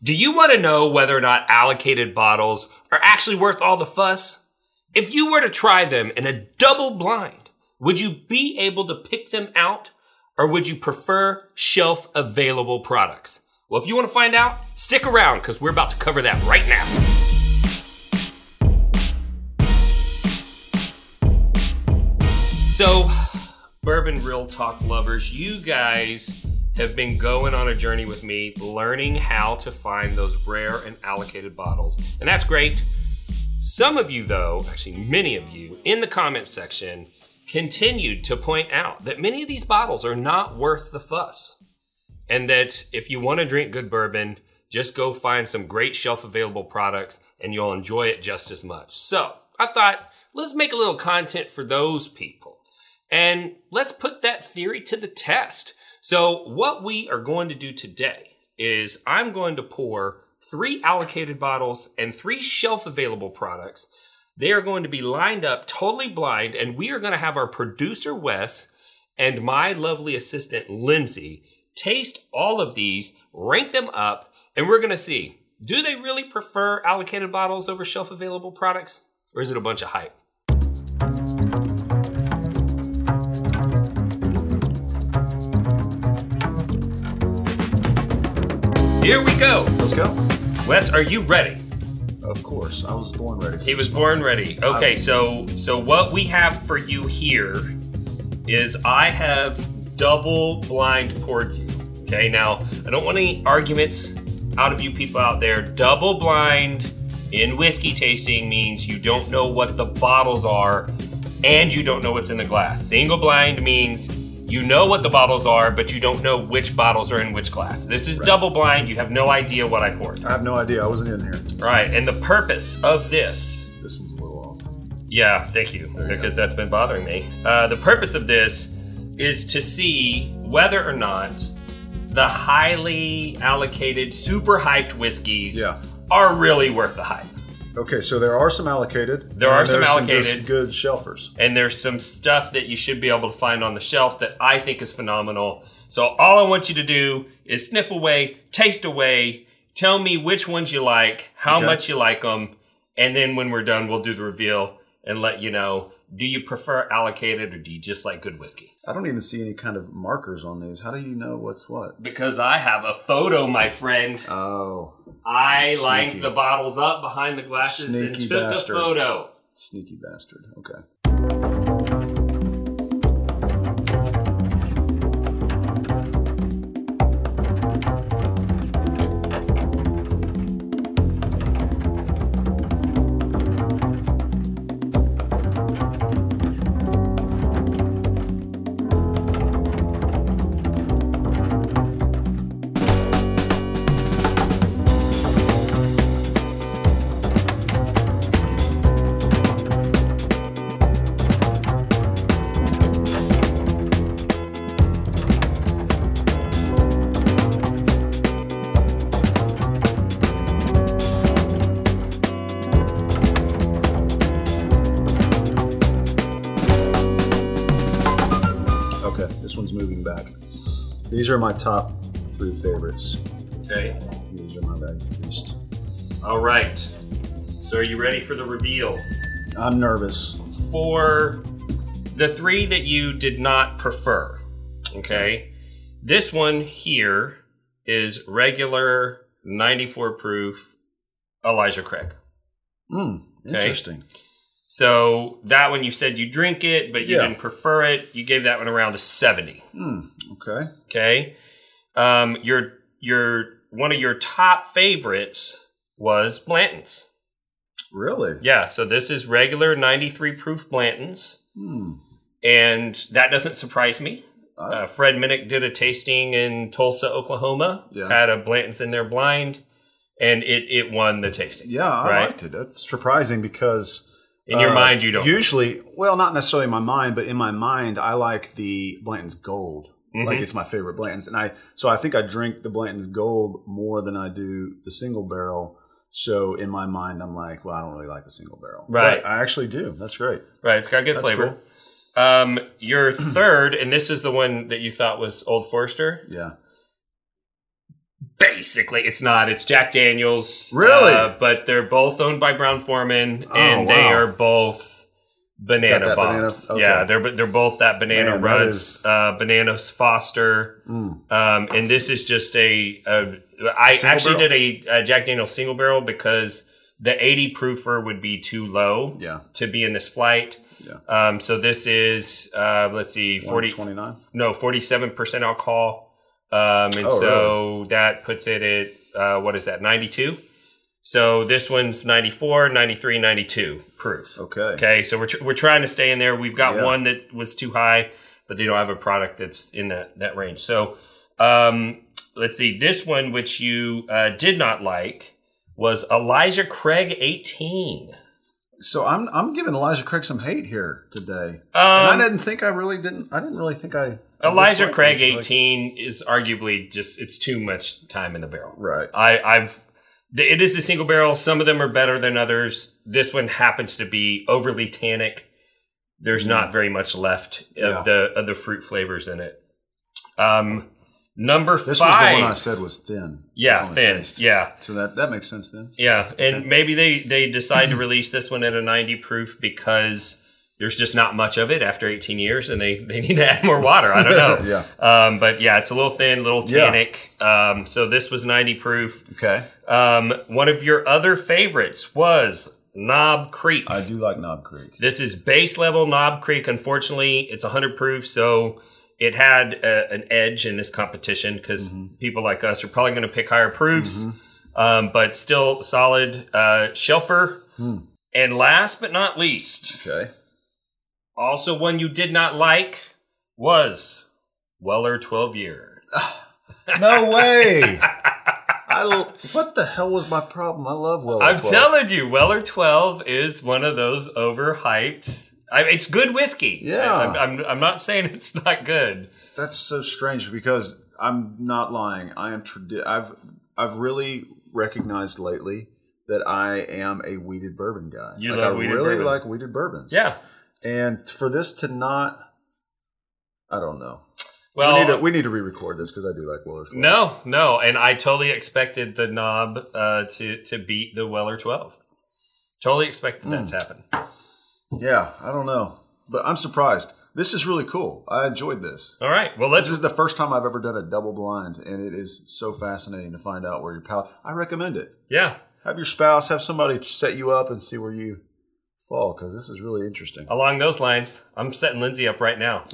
Do you want to know whether or not allocated bottles are actually worth all the fuss? If you were to try them in a double blind, would you be able to pick them out or would you prefer shelf available products? Well, if you want to find out, stick around because we're about to cover that right now. So, Bourbon Real Talk lovers, you guys have been going on a journey with me, learning how to find those rare and allocated bottles. And that's great. Some of you, though, actually, many of you in the comment section continued to point out that many of these bottles are not worth the fuss. And that if you want to drink good bourbon, just go find some great shelf available products and you'll enjoy it just as much. So I thought, let's make a little content for those people. And let's put that theory to the test. So, what we are going to do today is I'm going to pour three allocated bottles and three shelf available products. They are going to be lined up totally blind, and we are going to have our producer, Wes, and my lovely assistant, Lindsey, taste all of these, rank them up, and we're going to see do they really prefer allocated bottles over shelf available products, or is it a bunch of hype? Here we go. Let's go. Wes, are you ready? Of course, I was born ready. He was born ready. Okay, so so what we have for you here is I have double blind poured you. Okay, now I don't want any arguments out of you people out there. Double blind in whiskey tasting means you don't know what the bottles are and you don't know what's in the glass. Single blind means you know what the bottles are, but you don't know which bottles are in which glass. This is double blind. You have no idea what I poured. I have no idea. I wasn't in here. Right, and the purpose of this This one's a little off. yeah, thank you, you because that's been bothering me. Uh, the purpose of this is to see whether or not the highly allocated, super hyped whiskeys Yeah. are really worth the hype. Okay, so there are some allocated. There are some allocated. just good shelfers. And there's some stuff that you should be able to find on the shelf that I think is phenomenal. So all I want you to do is sniff away, taste away, tell me which ones you like, how Okay. much you like them, and then when we're done, we'll do the reveal and let you know. Do you prefer allocated or do you just like good whiskey? I don't even see any kind of markers on these. How do you know what's what? Because I have a photo, my friend. Oh, I Sneaky. lined the bottles up behind the glasses and Sneaky took bastard. a photo. sneaky bastard. Okay, These are my top three favorites. Okay. These are my least. All right. So are you ready for the reveal? I'm nervous. for the three that you did not prefer, okay, this one here is regular 94 proof Elijah Craig. Hmm, interesting. So that one you said you drink it, but you Yeah. didn't prefer it. You gave that one around a 70. Hmm, okay. Okay. Um, your your one of your top favorites was Blanton's. Really? Yeah, so this is regular 93 proof Blanton's. Hmm. And that doesn't surprise me. Uh, Fred Minnick did a tasting in Tulsa, Oklahoma. Yeah. Had a Blanton's in there blind, and it, it won the tasting. Yeah, I Right? liked it. That's surprising because In your uh, mind, you don't. Usually, well, not necessarily in my mind, but in my mind, I like the Blanton's Gold. Mm-hmm. Like it's my favorite Blanton's, and I so I think I drink the Blanton's Gold more than I do the single barrel. So in my mind, I'm like, well, I don't really like the single barrel, Right. But I actually do. That's great. right, it's got good That's flavor. Um, your third, and this is the one that you thought was Old Forester. Yeah. Basically, it's not. It's Jack Daniels. Really? Uh, but they're both owned by Brown-Forman, and Oh, they are both banana that banana- bombs. okay. Yeah, they're they're both that banana Man, Ruds, uh, bananas Foster, um, and this is just a. a I Single actually barrel? did a, a Jack Daniels single barrel because the 80 proofer would be too low Yeah. to be in this flight. Yeah. Um, so this is uh, let's see, 40, 29. no, 47% alcohol. Um, and Oh, so that puts it at, uh, what is that, 92? So this one's 94, 93, 92 proof. Okay. Okay, so we're, tr- we're trying to stay in there. We've got Yeah. one that was too high, but they don't have a product that's in that, that range. So um, let's see, this one, which you uh, did not like, was Elijah Craig 18. So I'm I'm giving Elijah Craig some hate here today, Um, and I didn't think I really didn't. I didn't really think I. I Elijah disliked Craig these, like- 18 is arguably just it's too much time in the barrel. Right. I, I've it is a single barrel. Some of them are better than others. This one happens to be overly tannic. There's not very much left of Mm. Yeah. the of the fruit flavors in it. Um, number This was the one I said was thin. yeah, on thin. taste. Yeah, So that that makes sense then. yeah, and maybe they they decide to release this one at a 90 proof because there's just not much of it after 18 years, and they they need to add more water. I don't know. Yeah. Um, but yeah, it's a little thin, a little Yeah. tannic. Um, so this was 90 proof. Okay. Um, one of your other favorites was Knob Creek. I do like Knob Creek. this is base level Knob Creek. Unfortunately, it's 100 proof, so it had a, an edge in this competition because Mm-hmm. people like us are probably going to pick higher proofs, um, but still solid uh, shelfer. Hmm. And last but not least, Okay. Also one you did not like was Weller 12 year. No way. I what the hell was my problem? I love Weller. I'm 12. telling you, Weller 12 is one of those overhyped. I, it's good whiskey. Yeah. I, am I'm, I'm not saying it's not good. That's so strange because I'm not lying. I am tradi- I've I've really recognized lately that I am a wheated bourbon guy. You like, love I wheated really bourbon. like wheated bourbons. Yeah. And for this to not I don't know. Well, we need to we need to re-record this because I do like Weller's. Twelve. no, no. And I totally expected the knob uh, to, to beat the Weller 12. Totally expected that to Hmm. happen. Yeah, I don't know, but I'm surprised. This is really cool. I enjoyed this. All right. Well, let's. This is the first time I've ever done a double blind, and it is so fascinating to find out where your palate. I recommend it. Yeah. Have your spouse, have somebody set you up and see where you fall, because this is really interesting. Along those lines, I'm setting Lindsey up right now.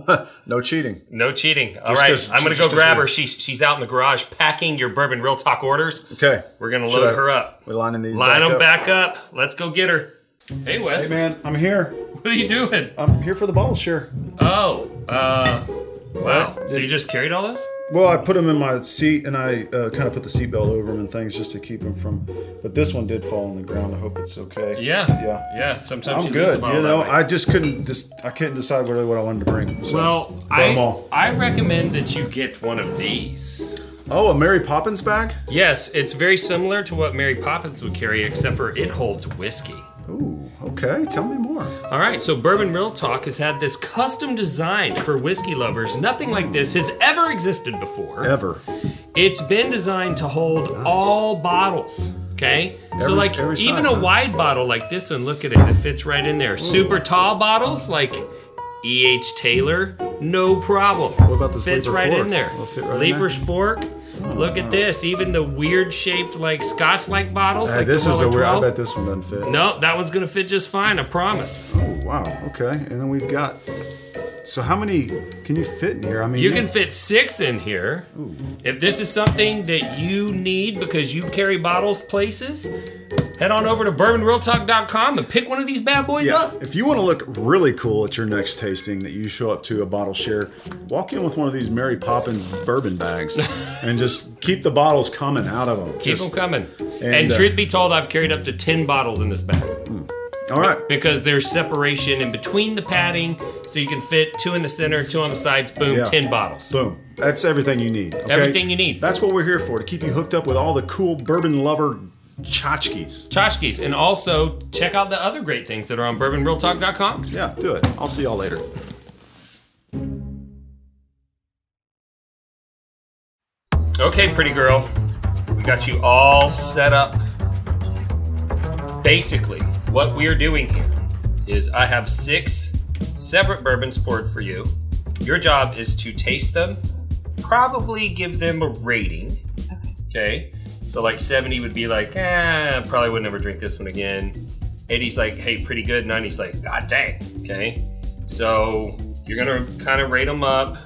no cheating. No cheating. All right. I'm going to go grab her. She's, she's out in the garage packing your Bourbon Real Talk orders. Okay, We're going to load I- her up. we're lining these. Line back them up. back up. Let's go get her. Hey, Wes. Hey man, I'm here. What are you doing? I'm here for the bottle share. Oh, uh, wow. So you just carried all this? Well, I put them in my seat, and I uh, kind of put the seatbelt over them and things just to keep them from. But this one did fall on the ground. I hope it's okay. Yeah. Yeah. Yeah. Sometimes I'm you lose good. You that know, way. I just couldn't. Just I couldn't decide really what I wanted to bring. So. well, Brought 'em I, all. I recommend that you get one of these. oh, a Mary Poppins bag. Yes, it's very similar to what Mary Poppins would carry, except for it holds whiskey. Ooh, okay. Tell me more. All right, so Bourbon Real Talk has had this custom designed for whiskey lovers. Nothing like this has ever existed before. Ever. It's been designed to hold all bottles. Okay, so like every even a huh? wide bottle like this one, look at it, it fits right in there. Super tall bottles like E.H. Taylor, no problem. What about this fits Leiper right fork? in there. Will fit right in Leiper's Fork. Oh. Look at this. Even the weird shaped like Scotch-like bottles, Hey, like this the is a weird. I bet this one doesn't fit. No, that one's gonna fit just fine. I promise. Oh, wow. Okay. And then we've got. So how many can you fit in here? I mean, You can fit six in here. If this is something that you need because you carry bottles places, head on over to bourbonrealtalk.com and pick one of these bad boys Yeah. up. If you want to look really cool at your next tasting, that you show up to a bottle share, walk in with one of these Mary Poppins bourbon bags, and just keep the bottles coming out of them. Keep Just- them coming. And, and, uh, truth be told, I've carried up to 10 bottles in this bag All right. because there's separation in between the padding so you can fit two in the center, two on the sides, boom, Yeah. 10 bottles. Boom. That's everything you need. okay? Everything you need. That's what we're here for to keep you hooked up with all the cool bourbon lover tchotchkes. Tchotchkes. And also check out the other great things that are on bourbonrealtalk.com. Yeah, do it. I'll see y'all later. Okay, pretty girl. We got you all set up. Basically, what we are doing here is I have six separate bourbons poured for you. Your job is to taste them, probably give them a rating. Okay. Okay. So like 70 would be like, eh, probably would never drink this one again. 80's like, hey, pretty good. 90's like, god dang. Okay. So you're gonna kind of rate them up.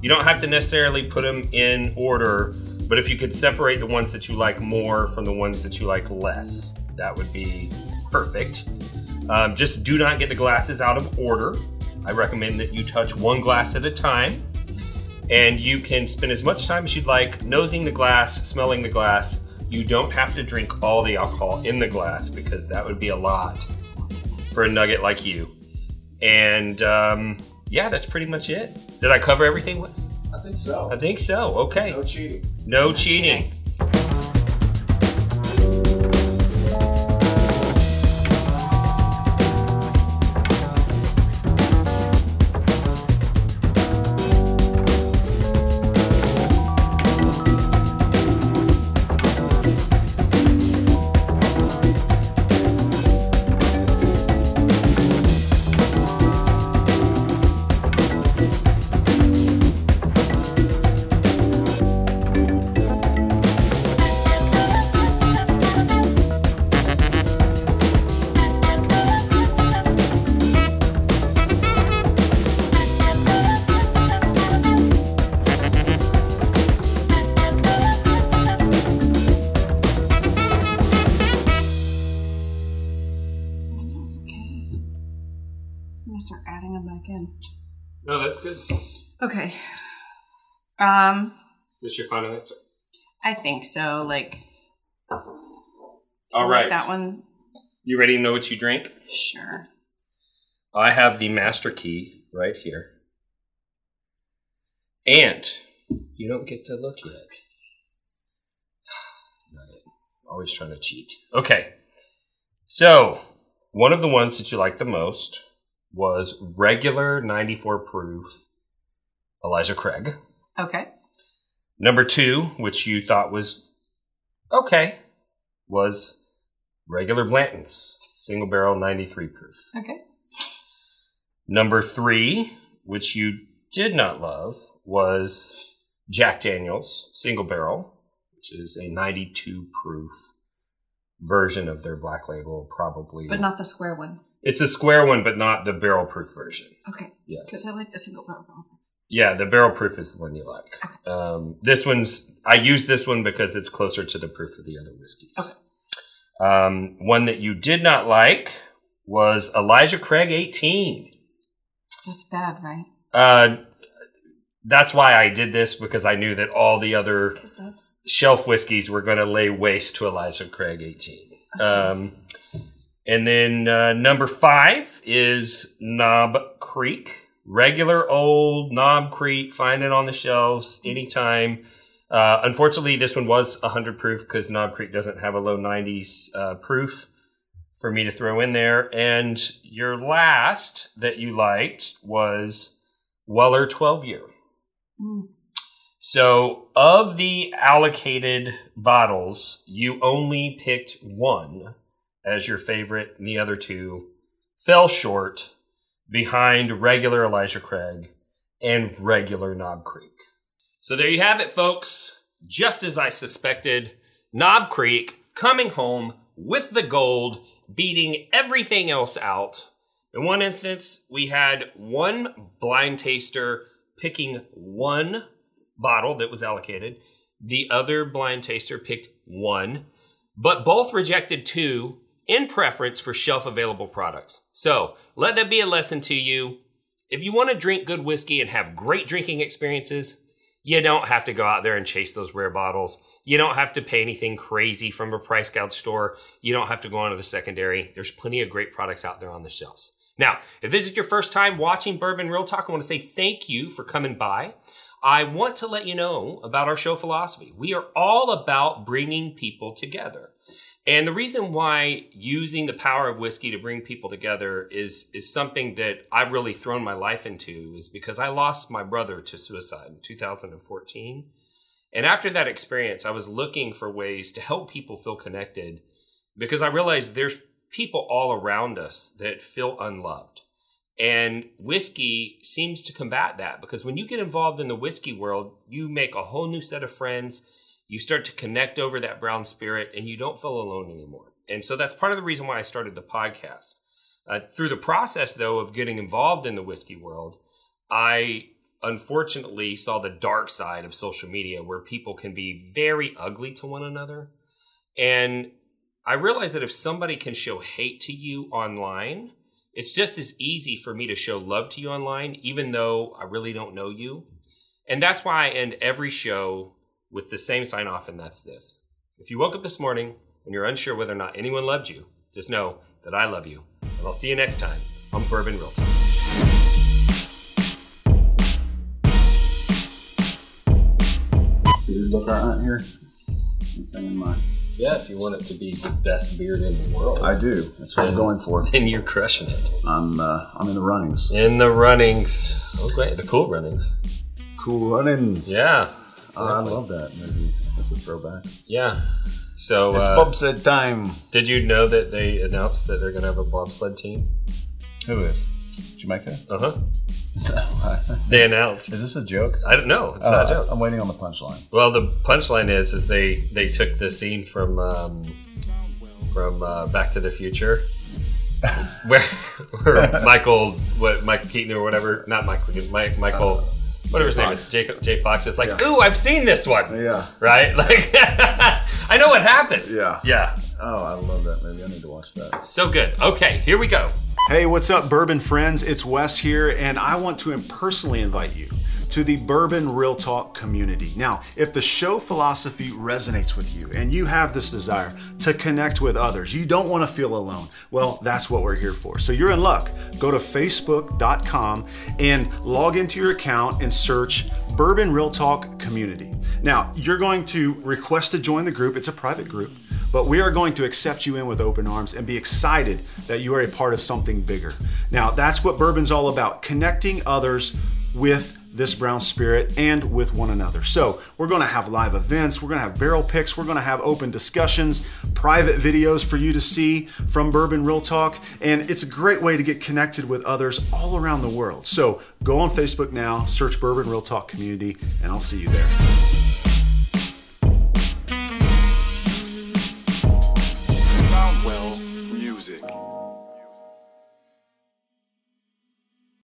You don't have to necessarily put them in order, but if you could separate the ones that you like more from the ones that you like less, that would be perfect. Um, just do not get the glasses out of order. I recommend that you touch one glass at a time and you can spend as much time as you'd like nosing the glass, smelling the glass. You don't have to drink all the alcohol in the glass because that would be a lot for a nugget like you. And um, yeah, that's pretty much it. Did I cover everything, Wes? I think so. I think so. Okay. No cheating. No cheating. Back in. No, that's good. Okay. Um, this your final answer? I think so. Like, All right. like that one. You ready to know what you drink? Sure. I have the master key right here. And you don't get to look yet. Nugget. Always trying to cheat. Okay. So, one of the ones that you like the most was regular 94 proof Elijah Craig. Okay. Number two, which you thought was okay, was regular Blanton's single barrel 93 proof. Okay. Number three, which you did not love, was Jack Daniels single barrel, which is a 92 proof version of their black label, probably. But not the square one. It's a square one, but not the barrel proof version. Okay. Yes. Because I like the single barrel. Yeah, the barrel proof is the one you like. Um, this one's, I use this one because it's closer to the proof of the other whiskeys. Okay. Um, one that you did not like was Elijah Craig 18. That's bad, right? Uh, that's why I did this because I knew that all the other that's shelf whiskeys were going to lay waste to Elijah Craig 18. Um, and then uh, number five is Knob Creek. Regular old Knob Creek, find it on the shelves anytime. Uh, unfortunately, this one was 100 proof because Knob Creek doesn't have a low 90s uh, proof for me to throw in there. And your last that you liked was Weller 12 year. Mm. So, of the allocated bottles, you only picked one as your favorite, and the other two fell short behind regular Elijah Craig and regular Knob Creek. So, there you have it, folks. Just as I suspected, Knob Creek coming home with the gold, beating everything else out. In one instance, we had one blind taster picking one bottle that was allocated. The other blind taster picked one, but both rejected two in preference for shelf available products. So let that be a lesson to you. If you want to drink good whiskey and have great drinking experiences, you don't have to go out there and chase those rare bottles. You don't have to pay anything crazy from a price gouge store. You don't have to go onto the secondary. There's plenty of great products out there on the shelves. Now, if this is your first time watching Bourbon Real Talk, I want to say thank you for coming by. I want to let you know about our show philosophy. We are all about bringing people together. And the reason why using the power of whiskey to bring people together is is something that I've really thrown my life into is because I lost my brother to suicide in 2014. And after that experience, I was looking for ways to help people feel connected because I realized there's people all around us that feel unloved. And whiskey seems to combat that because when you get involved in the whiskey world, you make a whole new set of friends. You start to connect over that brown spirit and you don't feel alone anymore. And so that's part of the reason why I started the podcast. Uh, through the process, though, of getting involved in the whiskey world, I unfortunately saw the dark side of social media where people can be very ugly to one another. And I realized that if somebody can show hate to you online, it's just as easy for me to show love to you online, even though I really don't know you. And that's why I end every show with the same sign off, and that's this. If you woke up this morning and you're unsure whether or not anyone loved you, just know that I love you. And I'll see you next time on Bourbon Real Talk. Did you look all right here? Anything in mind? Yeah, if you want it to be the best beard in the world, I do. That's what I'm going for. then you're crushing it. I'm uh, I'm in the runnings. In the runnings. Okay, the cool runnings. Cool runnings. Yeah. Oh, I love that movie. That's a throwback. Yeah. So, It's uh, bobsled time. did you know that they announced that they're going to have a bobsled team? Who is? Jamaica? Uh huh. They announced. Is this a joke? I don't know. It's not a joke. I'm waiting on the punchline. Well, the punchline is is they they took the scene from um, from uh, Back to the Future, where where Michael what Mike Keaton or whatever, not Michael Keaton, Mike Michael, whatever his name Fox. is, Jay, Jay Fox. It's like, Yeah. ooh, I've seen this one, Yeah. right? Like, I know what happens. Yeah. yeah, Oh, I love that movie. I need to watch that. so good. Okay, here we go. Hey, what's up, bourbon friends? It's Wes here, and I want to personally invite you to the Bourbon Real Talk community. Now, if the show philosophy resonates with you and you have this desire to connect with others, you don't want to feel alone, well, that's what we're here for. So you're in luck. Go to facebook.com and log into your account and search Bourbon Real Talk community. Now, you're going to request to join the group, it's a private group. But we are going to accept you in with open arms and be excited that you are a part of something bigger. Now, that's what bourbon's all about connecting others with this brown spirit and with one another. So, we're going to have live events, we're going to have barrel picks, we're going to have open discussions, private videos for you to see from Bourbon Real Talk, and it's a great way to get connected with others all around the world. So, go on Facebook now, search Bourbon Real Talk Community, and I'll see you there.